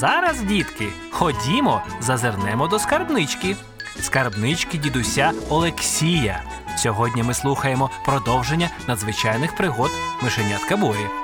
зараз, дітки, ходімо, зазирнемо до скарбнички. Скарбнички дідуся Олексія. Сьогодні ми слухаємо продовження надзвичайних пригод мишенятка Борі.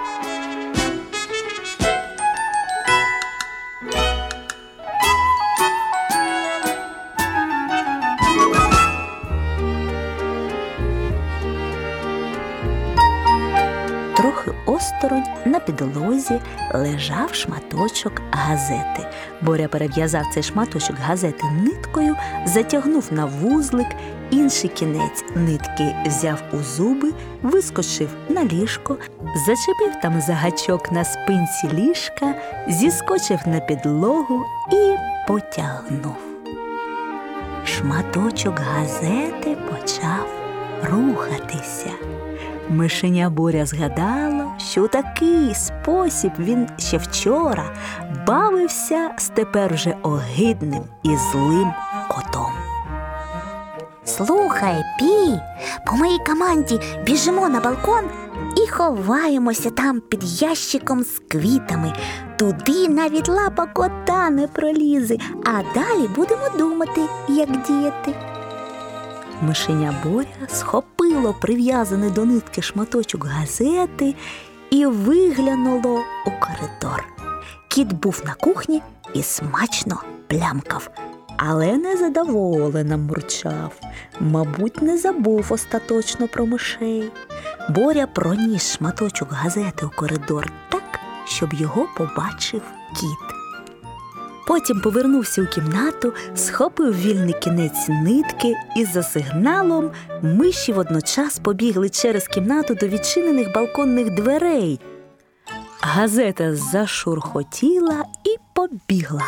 Трохи осторонь на підлозі лежав шматочок газети. Боря перев'язав цей шматочок газети ниткою, затягнув на вузлик, інший кінець нитки взяв у зуби, вискочив на ліжко, зачепив там за гачок на спинці ліжка, зіскочив на підлогу і потягнув. Шматочок газети почав рухатися. Мишеня Боря згадало, що у такий спосіб він ще вчора бавився з тепер вже огидним і злим котом. Слухай, Пі, по моїй команді біжимо на балкон і ховаємося там під ящиком з квітами. Туди навіть лапа кота не пролізе, а далі будемо думати, як діяти. Мишеня Боря схопило прив'язаний до нитки шматочок газети і виглянуло у коридор. Кіт був на кухні і смачно плямкав, але незадоволено мурчав. Мабуть, не забув остаточно про мишей. Боря проніс шматочок газети у коридор так, щоб його побачив кіт. Потім повернувся у кімнату, схопив вільний кінець нитки і за сигналом миші водночас побігли через кімнату до відчинених балконних дверей. Газета зашурхотіла і побігла.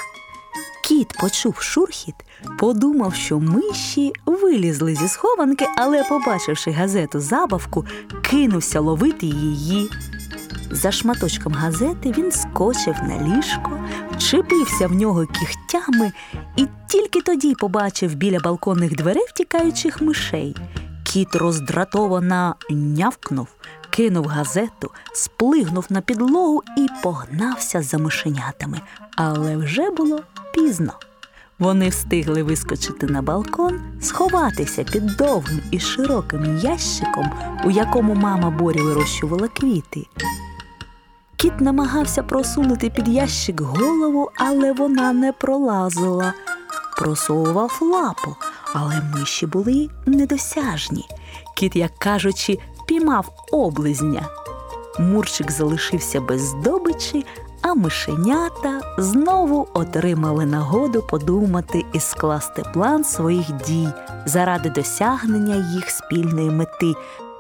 Кіт почув шурхіт, подумав, що миші вилізли зі схованки, але, побачивши газету забавку, кинувся ловити її. За шматочком газети він скочив на ліжко, вчепився в нього кігтями і тільки тоді побачив біля балконних дверей втікаючих мишей. Кіт роздратовано нявкнув, кинув газету, сплигнув на підлогу і погнався за мишенятами. Але вже було пізно. Вони встигли вискочити на балкон, сховатися під довгим і широким ящиком, у якому мама Борі вирощувала квіти. Кіт намагався просунути під ящик голову, але вона не пролазила. Просовував лапу, але миші були недосяжні. Кіт, як кажучи, піймав облизня. Мурчик залишився без здобичі, а мишенята знову отримали нагоду подумати і скласти план своїх дій заради досягнення їх спільної мети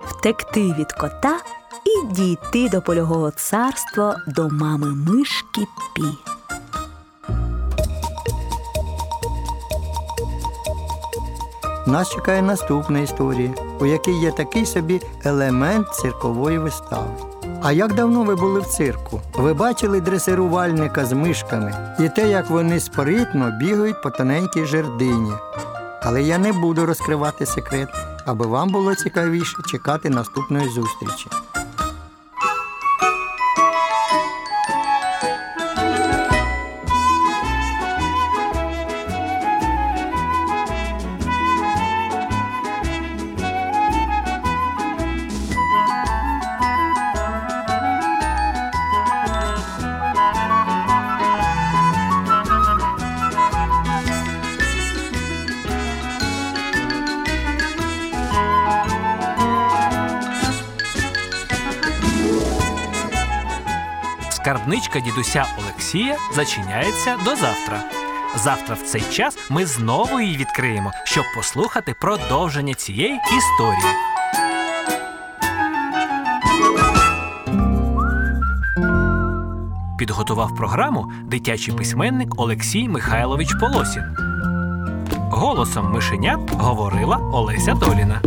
втекти від кота і дійти до польового царства до мами мишки Пі. Нас чекає наступна історія, у якій є такий собі елемент циркової вистави. А як давно ви були в цирку? Ви бачили дресирувальника з мишками і те, як вони спритно бігають по тоненькій жердині. Але я не буду розкривати секрет, аби вам було цікавіше чекати наступної зустрічі. Скарбничка дідуся Олексія зачиняється до завтра. Завтра в цей час ми знову її відкриємо, щоб послухати продовження цієї історії. Підготував програму дитячий письменник Олексій Михайлович Полосін. Голосом мишенят говорила Олеся Толіна.